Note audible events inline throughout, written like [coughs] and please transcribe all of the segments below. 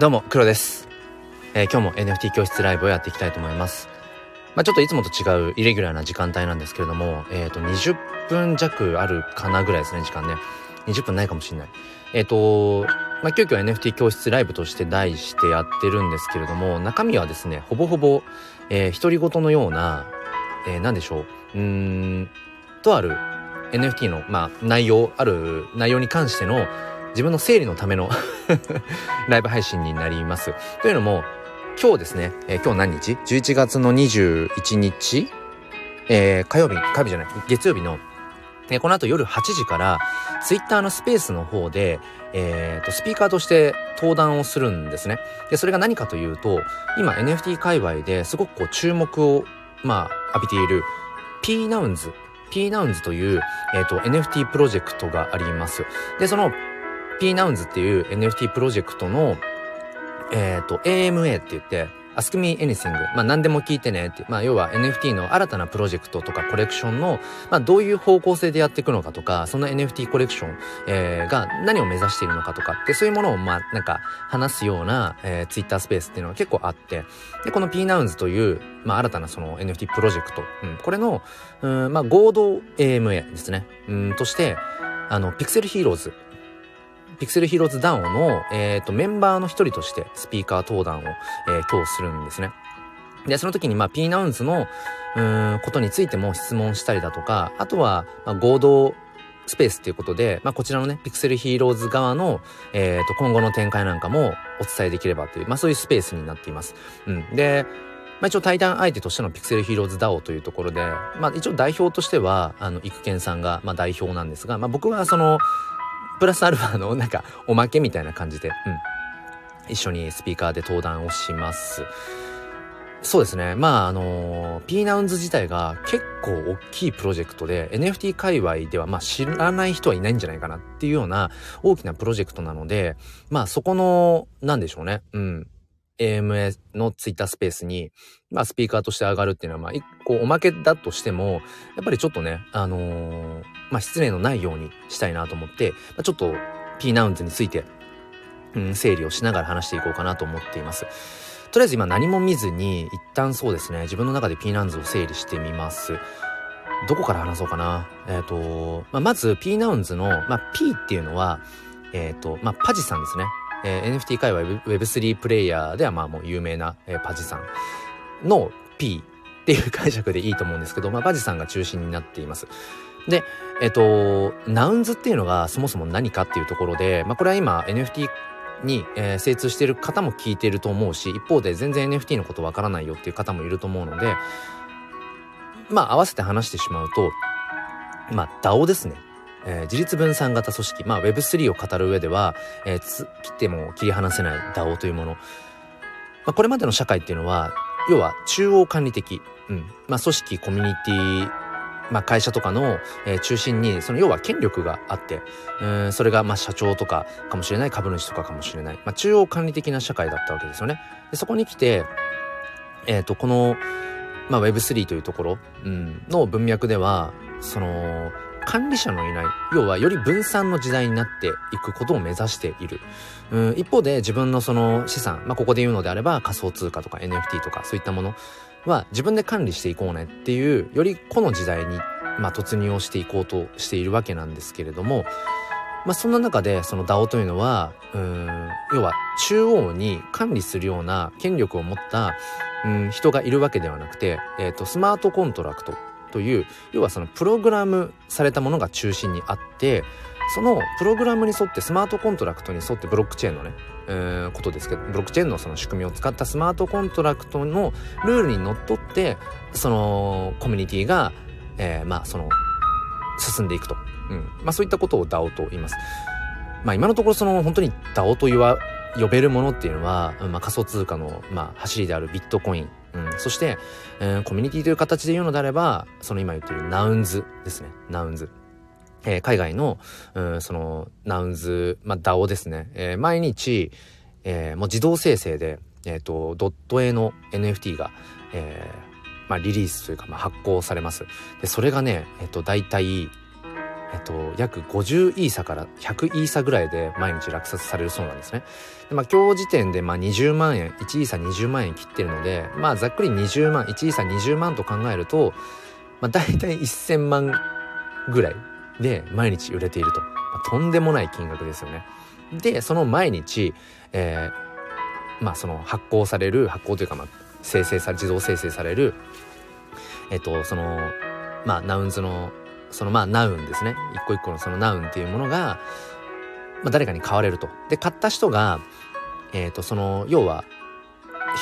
どうも、黒です。えー、今日も NFT 教室ライブをやっていきたいと思います。まあ、ちょっといつもと違うイレギュラーな時間帯なんですけれども、えっ、ー、と、20分弱あるかなぐらいですね、時間ね。20分ないかもしれない。えっ、ー、と、まあ、急遽 NFT 教室ライブとして題してやってるんですけれども、中身はですね、ほぼほぼ、えー、独り言のような、えー、何でしょう、うん、とある NFT の、まあ、内容、ある内容に関しての自分の整理のための [laughs] ライブ配信になります。というのも、今日ですね、えー、今日何日 ?11 月の21日えー、火曜日、火曜日じゃない、月曜日の、えー、この後夜8時から、ツイッターのスペースの方で、えー、と、スピーカーとして登壇をするんですね。で、それが何かというと、今 NFT 界隈ですごくこう注目を、まあ、浴びている P ナウンズ P ナウンズという、えっ、ー、と、NFT プロジェクトがあります。で、その P ナウンズっていう NFT プロジェクトの、えっ、ー、と、AMA って言って、Ask Me Anything。まあ何でも聞いてねって。まあ要は NFT の新たなプロジェクトとかコレクションの、まあどういう方向性でやっていくのかとか、その NFT コレクション、えー、が何を目指しているのかとかって、そういうものをまあなんか話すような、えー、Twitter スペースっていうのが結構あって、で、この P ナウンズという、まあ新たなその NFT プロジェクト、うん、これの、うん、まあ合同 AMA ですね、うん、として、あの、 Pixel Heroes Pixel Heroes DAO の、え、ー、と、メンバーの一人としてスピーカー登壇を、えー、今日するんですね。で、その時に、まあ、 pNouns の、うん、ことについても質問したりだとか、あとは、まあ、合同スペースっていうことで、まあ、こちらのね、 Pixel Heroes 側の、え、ー、と、今後の展開なんかもお伝えできればという、まあ、そういうスペースになっています。うん。で、まあ、一応対談相手としてのピクセルヒーローズ DAO というところで、まあ、一応代表としては、あの、育賢さんが、まあ、代表なんですが、まあ、僕はその、プラスアルファのなんかおまけみたいな感じで、うん。一緒にスピーカーで登壇をします。そうですね。まあ、あのー、P ナウンズ自体が結構大きいプロジェクトで、NFT 界隈ではまあ知らない人はいないんじゃないかなっていうような大きなプロジェクトなので、まあそこの、なんでしょうね。うん。AMA のツイッタースペースに、まあスピーカーとして上がるっていうのは、まあ一個おまけだとしても、やっぱりちょっとね、あのー、まあ失礼のないようにしたいなと思って、まあ、ちょっと P ナウンズについて、うん、整理をしながら話していこうかなと思っています。とりあえず今何も見ずに、一旦そうですね、自分の中で P ナウンズを整理してみます。どこから話そうかな。えっ、ー、と、まあ、まず P ナウンズの、まあ、P っていうのは、えっ、ー、と、まあ、パジさんですね。えー、NFT 界隈 Web3 プレイヤーではまあもう有名な、えー、パジさんの P っていう解釈でいいと思うんですけど、まあ、パジさんが中心になっています。で、えっ、と、ナウンズっていうのがそもそも何かっていうところで、まあ、これは今 NFT に、えー、精通している方も聞いてると思うし、一方で全然 NFT のことわからないよっていう方もいると思うので、まあ合わせて話してしまうと、まあ DAO ですね。えー、自立分散型組織、まあ Web3 を語る上では、えー、つ切っても切り離せない DAO というもの。まあ、これまでの社会っていうのは、要は中央管理的、うん、まあ組織、コミュニティ、まあ会社とかの、えー、中心に、その要は権力があって、うん、それがまあ社長とかかもしれない、株主とかかもしれない、まあ中央管理的な社会だったわけですよね。でそこに来て、え、ー、と、この、まあ Web3 というところ、うん、の文脈では、その、管理者のいない、要はより分散の時代になっていくことを目指している。うん、一方で自分のその資産、まあ、ここで言うのであれば仮想通貨とか NFT とかそういったものは自分で管理していこうねっていう、よりこの時代に、まあ、突入をしていこうとしているわけなんですけれども、まあ、そんな中でその DAO というのは、うん、要は中央に管理するような権力を持った、うん、人がいるわけではなくて、え、ー、と、スマートコントラクトという要はそのプログラムされたものが中心にあってそのプログラムに沿ってスマートコントラクトに沿ってブロックチェーンのね、えー、ことですけどブロックチェーンのその仕組みを使ったスマートコントラクトのルールにのっとってそのコミュニティが、えー、まあその進んでいくと、うんまあ、そういったことを DAO と言います。まあ今のところその本当に DAO と言わ呼べるものっていうのは、まあ、仮想通貨の、まあ、走りであるビットコインうん、そして、えー、コミュニティという形で言うのであれば、その今言ってるナウンズですね。ナウンズ。えー、海外の、うん、その、ナウンズ、まあ、DAO ですね。えー、毎日、えー、もう自動生成で、えっ、ー、と、ドット絵の NFT が、えー、まあ、リリースというか、まあ、発行されます。で、それがね、えっ、ー、と、大体、えっと、約50イーサから100イーサぐらいで毎日落札されるそうなんですね。でまあ、今日時点でまあ20万円、1イーサ20万円切ってるので、まあざっくり20万、1イーサ20万と考えると、まあ大体1000万ぐらいで毎日売れていると。まあ、とんでもない金額ですよね。で、その毎日、えー、まあその発行される、発行というかまあ生成され、自動生成される、えっと、その、まあナウンズのそのまあナウンですね一個一個のそのナウンっていうものが、まあ、誰かに買われるとで買った人がえっ、ー、とその要は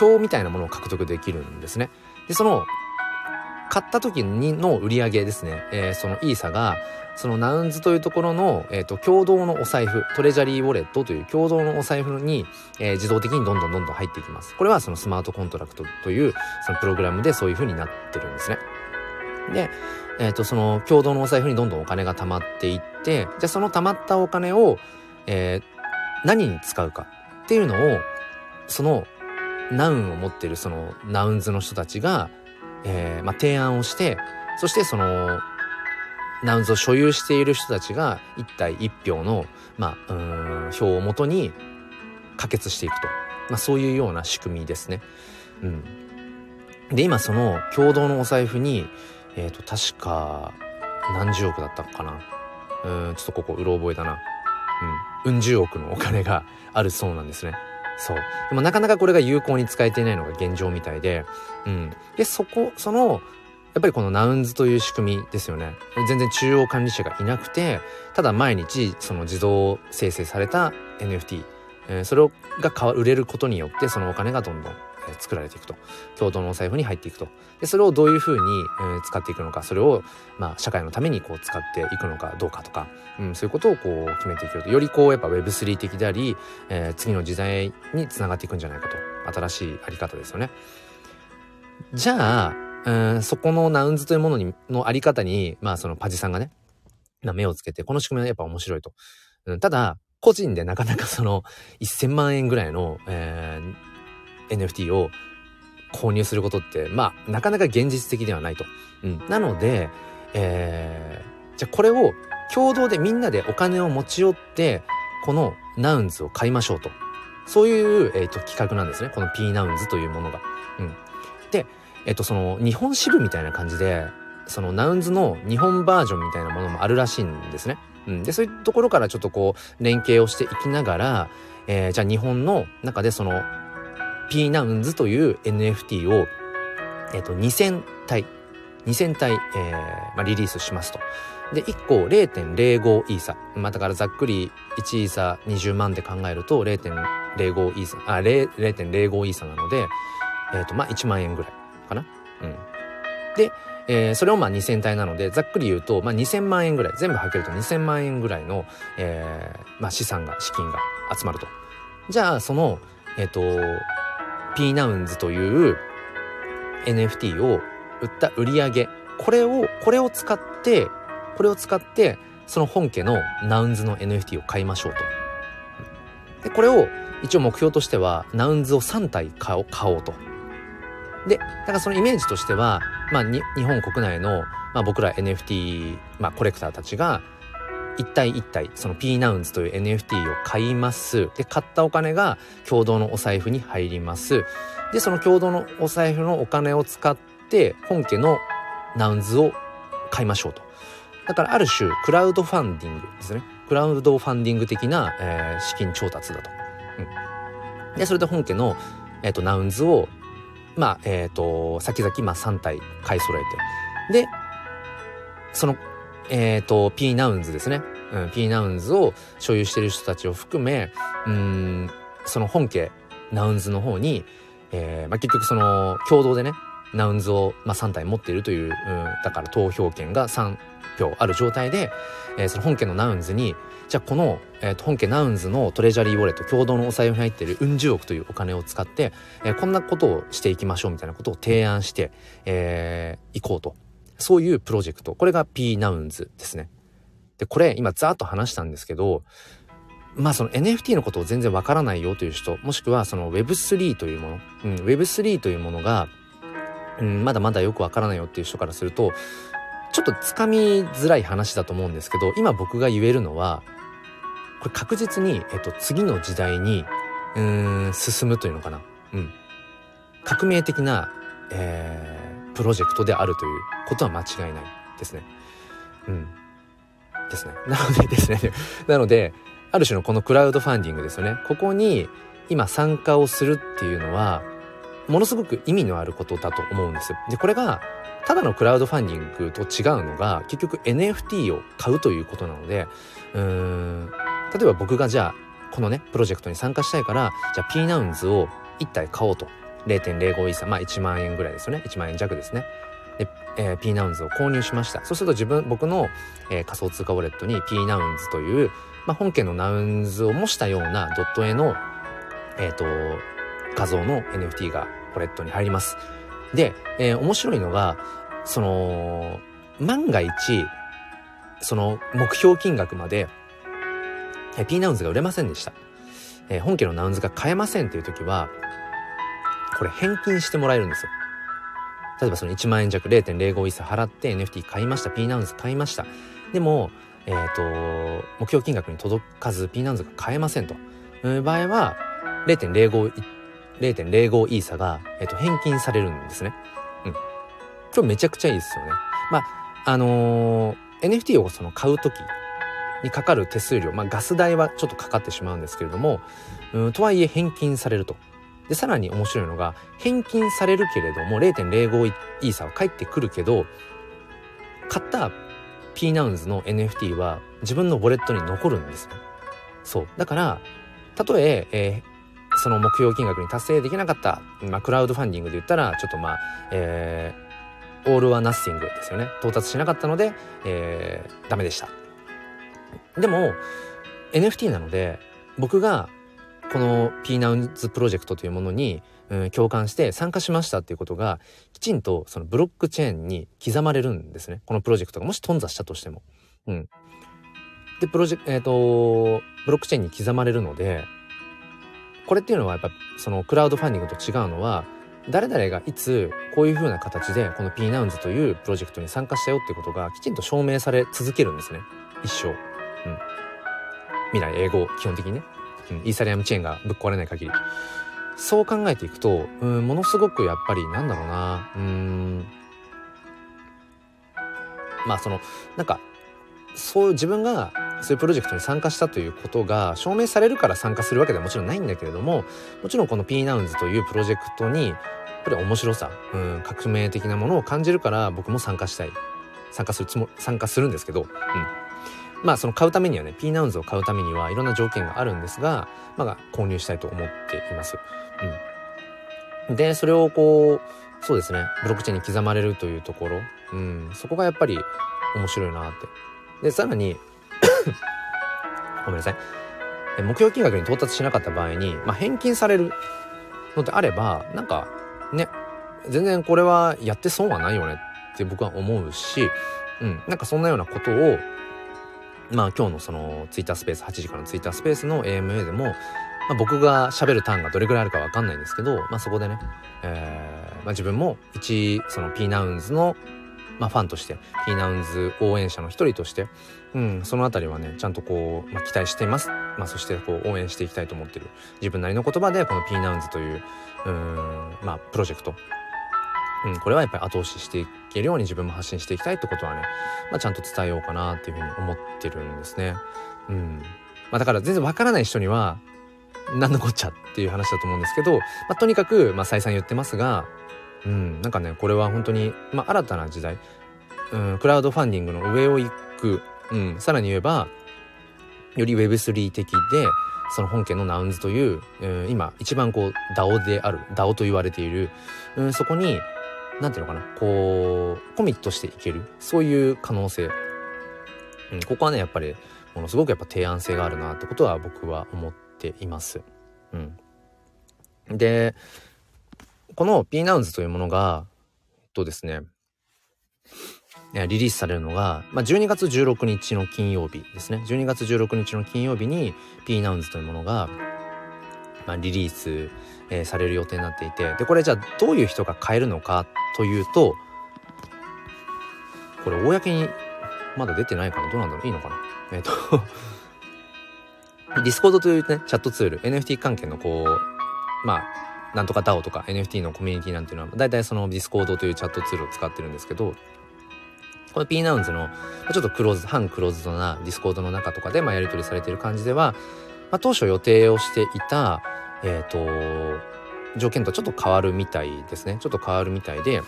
表みたいなものを獲得できるんですねでその買った時にの売り上げですね、えー、そのイーサがそのナウンズというところの、えーと、共同のお財布トレジャリーウォレットという共同のお財布に、えー、自動的にどんどんどんどん入っていきます。これはそのスマートコントラクトというそのプログラムでそういう風になってるんですね。で、えっ、ー、と、その共同のお財布にどんどんお金が貯まっていって、じゃあその貯まったお金を、えー、何に使うかっていうのを、そのナウンを持ってるそのナウンズの人たちが、えー、まあ、提案をして、そしてその、ナウンズを所有している人たちが一体一票の、まあ、票をもとに可決していくと。まあ、そういうような仕組みですね。うん。で、今その共同のお財布に、えっ、ー、と、確か、何十億だったかな。うん、ちょっとここ、うろ覚えだな。うん、うん十億のお金があるそうなんですね。そう。でもなかなかこれが有効に使えていないのが現状みたいで、うん。で、そこ、その、やっぱりこのナウンズという仕組みですよね。全然中央管理者がいなくて、ただ毎日その自動生成された NFT、えー、それが売れることによってそのお金がどんどん作られていくと。共同のお財布に入っていくと。でそれをどういうふうに、えー、使っていくのかそれを、まあ、社会のためにこう使っていくのかどうかとか、うん、そういうことをこう決めていくと。よりこうやっぱ Web3 的であり、えー、次の時代につながっていくんじゃないかと。新しいあり方ですよね。じゃあ、そこのナウンズというものにのあり方に、まあそのパジさんがね、目をつけて、この仕組みはやっぱ面白いと。ただ、個人でなかなか [laughs] その1000万円ぐらいの、えー、NFT を購入することって、まあ、なかなか現実的ではないと。うん。なので、えー、じゃあこれを共同でみんなでお金を持ち寄って、このナウンズを買いましょうと。そういう、えーと、企画なんですね。この P ナウンズというものが。うん。で、えっ、と、その日本支部みたいな感じで、そのナウンズの日本バージョンみたいなものもあるらしいんですね。うん。で、そういうところからちょっとこう、連携をしていきながら、えー、じゃあ日本の中でその P ナウンズという NFT を、えっ、と、2000体、2000体、えー、まあ、リリースしますと。で、1個0.05イーサ。まあ、だからざっくり1イーサ20万で考えると0.05イーサ、あ、0.05イーサなので、えっ、ー、と、まあ、1万円ぐらいかな？うん。で、えー、それをまあ2000体なので、ざっくり言うと、まあ2000万円ぐらい、全部はけると2000万円ぐらいの、えー、まあ資産が、資金が集まると。じゃあ、その、えっ、ー、と、P ナウンズという NFT を売った売り上げ、これを、これを使って、これを使って、その本家のナウンズの NFT を買いましょうと。で、これを一応目標としては、ナウンズを3体買おう買おうと。で、だからそのイメージとしては、まあ、日本国内の、まあ、僕ら NFT、まあ、コレクターたちが、一体一体、その P ナウンズという NFT を買います。で、買ったお金が共同のお財布に入ります。で、その共同のお財布のお金を使って、本家のナウンズを買いましょうと。だからある種、クラウドファンディングですね。クラウドファンディング的な、えー、資金調達だと。うん。で、それで本家の、えっ、ー、と、ナウンズを、まあ、えっ、ー、と、先々、まあ、3体買い揃えて。で、そのえっ、ー、と、P ナウンズですね。うん、P ナウンズを所有してる人たちを含め、うん、その本家ナウンズの方に、えー、まあ、結局その共同でね、ナウンズを、まあ、3体持っているという、うん、だから投票権が3票ある状態で、えー、その本家のナウンズに、じゃあこの、えー、本家ナウンズのトレジャリーウォレット、共同のお財布に入っているうん十億というお金を使って、えー、こんなことをしていきましょうみたいなことを提案して、えー、こうと。そういうプロジェクト。これが P ナウンズですね。で、これ今ざーっと話したんですけど、まあその NFT のことを全然わからないよという人、もしくはその Web3 というもの、うん、Web3 というものが、うん、まだまだよくわからないよっていう人からすると、ちょっとつかみづらい話だと思うんですけど今僕が言えるのはこれ確実に、えっと、次の時代にうん進むというのかな、うん、革命的な、えー、プロジェクトであるということは間違いないですね。うん、ですね。[laughs] なのでですね [laughs] なのである種のこのクラウドファンディングですよね。ここに今参加をするっていうのはものすごく意味のあることだと思うんです。でこれがただのクラウドファンディングと違うのが結局 NFT を買うということなのでうーん例えば僕がじゃあこのねプロジェクトに参加したいからじゃあ P ナウンズを1体買おうと。0.05イーサまあ1万円ぐらいですよね。1万円弱ですね。で、えー、P ナウンズを購入しました。そうすると自分僕の、えー、仮想通貨ウォレットに P ナウンズという、まあ、本家のナウンズを模したようなドット絵のえっ、ー、と画像の NFT がウォレットに入ります。で、えー、面白いのがその万が一その目標金額までえ P ナウンズが売れませんでした。え、本家のナウンズが買えませんっていう時は、これ返金してもらえるんですよ。例えばその1万円弱0.05イーサ払って NFT 買いました。P ナウンズ買いました。でも、えっ、ー、と、目標金額に届かず P ナウンズが買えませんと。いう場合は、0.05、0.05イーサが、えっ、ー、と、返金されるんですね。うん。これめちゃくちゃいいですよね。まあ、あのー、NFT をその買うときにかかる手数料、まあ、ガス代はちょっとかかってしまうんですけれども、うん、とはいえ返金されると。で、さらに面白いのが、返金されるけれども、0.05イーサは返ってくるけど、買った P ナウンズの NFT は自分のウォレットに残るんですね。そう。だから、たとええー、その目標金額に達成できなかった、まあ、クラウドファンディングで言ったら、ちょっとまあ、えー、オールはナッシングですよね。到達しなかったので、えー、ダメでした。でも NFT なので僕がこの P ナウンズプロジェクトというものに、うん、共感して参加しましたっていうことがきちんとそのブロックチェーンに刻まれるんですねこのプロジェクトがもし頓挫したとしても。うん、でプロジェクトえっ、ー、とブロックチェーンに刻まれるのでこれっていうのはやっぱそのクラウドファンディングと違うのは誰々がいつこういう風な形でこの P ナウンズというプロジェクトに参加したよっていうことがきちんと証明され続けるんですね一生。うん、未来英語基本的にね、うん、イーサリアムチェーンがぶっ壊れない限り。そう考えていくと、うん、ものすごくやっぱりなんだろうな。うん。まあそのなんかそういう自分がそういうプロジェクトに参加したということが証明されるから参加するわけではもちろんないんだけれどももちろんこの P ナウンズというプロジェクトにやっぱり面白さ、うん、革命的なものを感じるから僕も参加したい。参加するつも参加するんですけど、うん、まあその買うためにはね、ピーナウンズを買うためにはいろんな条件があるんですが、まあ購入したいと思っています。うん。で、それをこう、そうですね、ブロックチェーンに刻まれるというところ、うん、そこがやっぱり面白いなって。で、さらに [coughs] ごめんなさい。目標金額に到達しなかった場合に、まあ、返金されるのであれば、なんか、ね、全然これはやって損はないよねって僕は思うし、うん、なんかそんなようなことをまあ今日のそのツイッタースペース8時からのツイッタースペースの AMA でも、まあ、僕が喋るターンがどれぐらいあるかわかんないんですけど、まあそこでね、えーまあ、自分も一その P ナウンズのまあ、ファンとして、P ナウンズ応援者の一人として、うん、そのあたりはね、ちゃんとこう、まあ、期待しています。まあ、そしてこう、応援していきたいと思ってる。自分なりの言葉で、この P ナウンズという、うん、まあ、プロジェクト、うん、これはやっぱり後押ししていけるように自分も発信していきたいってことはね、まあ、ちゃんと伝えようかなっていうふうに思ってるんですね。うん。まあ、だから全然わからない人には、何のこっちゃっていう話だと思うんですけど、まあ、とにかく、まあ、再三言ってますが、うん、なんかね、これは本当に、まあ、新たな時代、うん、クラウドファンディングの上を行く、うん、さらに言えば、より Web3 的で、その本家のナウンズという、うん、今一番こう DAO である DAO と言われている、うん、そこになんていうのかな、こう、コミットしていける、そういう可能性。うん、ここはね、やっぱり、ものすごくやっぱ提案性があるなってことは僕は思っています。うん。で、この P ナウンズというものが、とですね、リリースされるのが、まあ、12月16日の金曜日ですね。12月16日の金曜日に P ナウンズというものが、まあ、リリースえー、される予定になっていてでこれじゃあどういう人が買えるのかというとこれ公にまだ出てないかなどうなんだろう？いいのかな？えっ、と Discord というね、チャットツール、NFT 関係のこう、まあ、なんとか DAO とか NFT のコミュニティなんていうのは、大体その Discord というチャットツールを使ってるんですけど、この pNouns の、ちょっとクローズ、半クローズドな Discord の中とかで、まあ、やり取りされている感じでは、まあ、当初予定をしていた、えっ、ー、と、条件とちょっと変わるみたいですね。ちょっと変わるみたいで、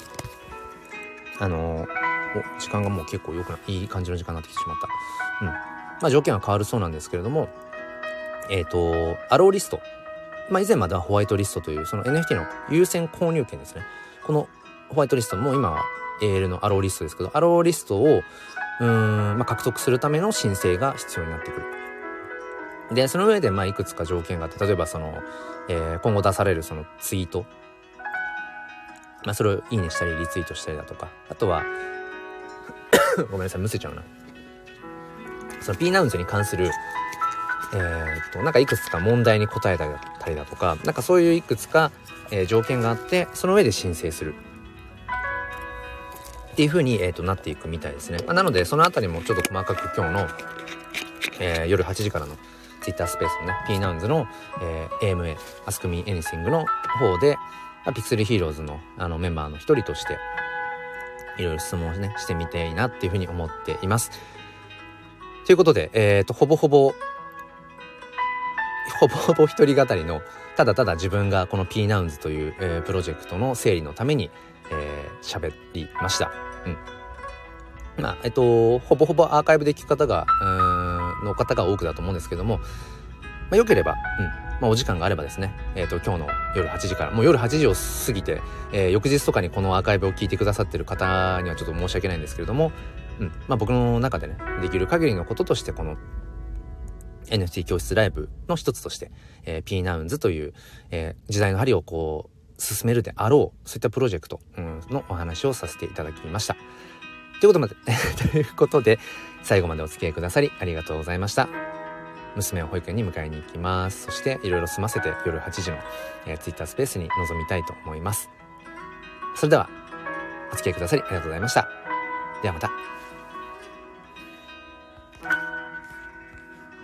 あのお、時間がもう結構良くな、いい感じの時間になってきてしまった。うん。まあ、条件は変わるそうなんですけれども、えっ、ー、と、 allowlist。まあ、以前まではホワイトリストという、その NFT の優先購入権ですね。このホワイトリストも今は AL のアローリストですけど、アローリストを、うん、まあ、獲得するための申請が必要になってくる。で、その上で、まあ、いくつか条件があって、例えばその、えー、今後出されるそのツイート。まあ、それをいいねしたり、リツイートしたりだとか、あとは [coughs] ごめんなさい、むせちゃうな。その P ナウンズに関する、えー、っと、なんかいくつか問題に答えたりだとか、なんかそういういくつか、えー、条件があって、その上で申請する。っていう風に、えー、となっていくみたいですね。まあ、なので、そのあたりもちょっと細かく今日の、えー、夜8時からの Twitter スペースのね、p ナウンズの、えー、AMA、Ask Me Anything の方で、ピクセルヒーローズのあのメンバーの一人として、いろいろ質問をね、してみていいなっていうふうに思っています。ということで、えっ、ー、と、ほぼほぼ、ほぼほぼ一人語りの、ただただ自分がこの P ナウンズという、えー、プロジェクトの整理のために、えー、喋りました。うん。まあ、えっと、ほぼほぼアーカイブで聞く方が、うん、の方が多くだと思うんですけども、まあ、よければ、うん、まあ、お時間があればですね、えっ、と、今日の夜8時から、もう夜8時を過ぎて、えー、翌日とかにこのアーカイブを聞いてくださってる方にはちょっと申し訳ないんですけれども、うん、まあ、僕の中でね、できる限りのこととして、この NFT 教室ライブの一つとして、えー、P ナウンズという、えー、時代の針をこう、進めるであろう、そういったプロジェクト、うん、のお話をさせていただきました。ということで [laughs] ということで、最後までお付き合いくださりありがとうございました。娘を保育園に迎えに行きます。そしていろいろ済ませて夜8時の、えー、Twitter スペースに臨みたいと思います。それでは、お付き合いくださりありがとうございました。ではまた。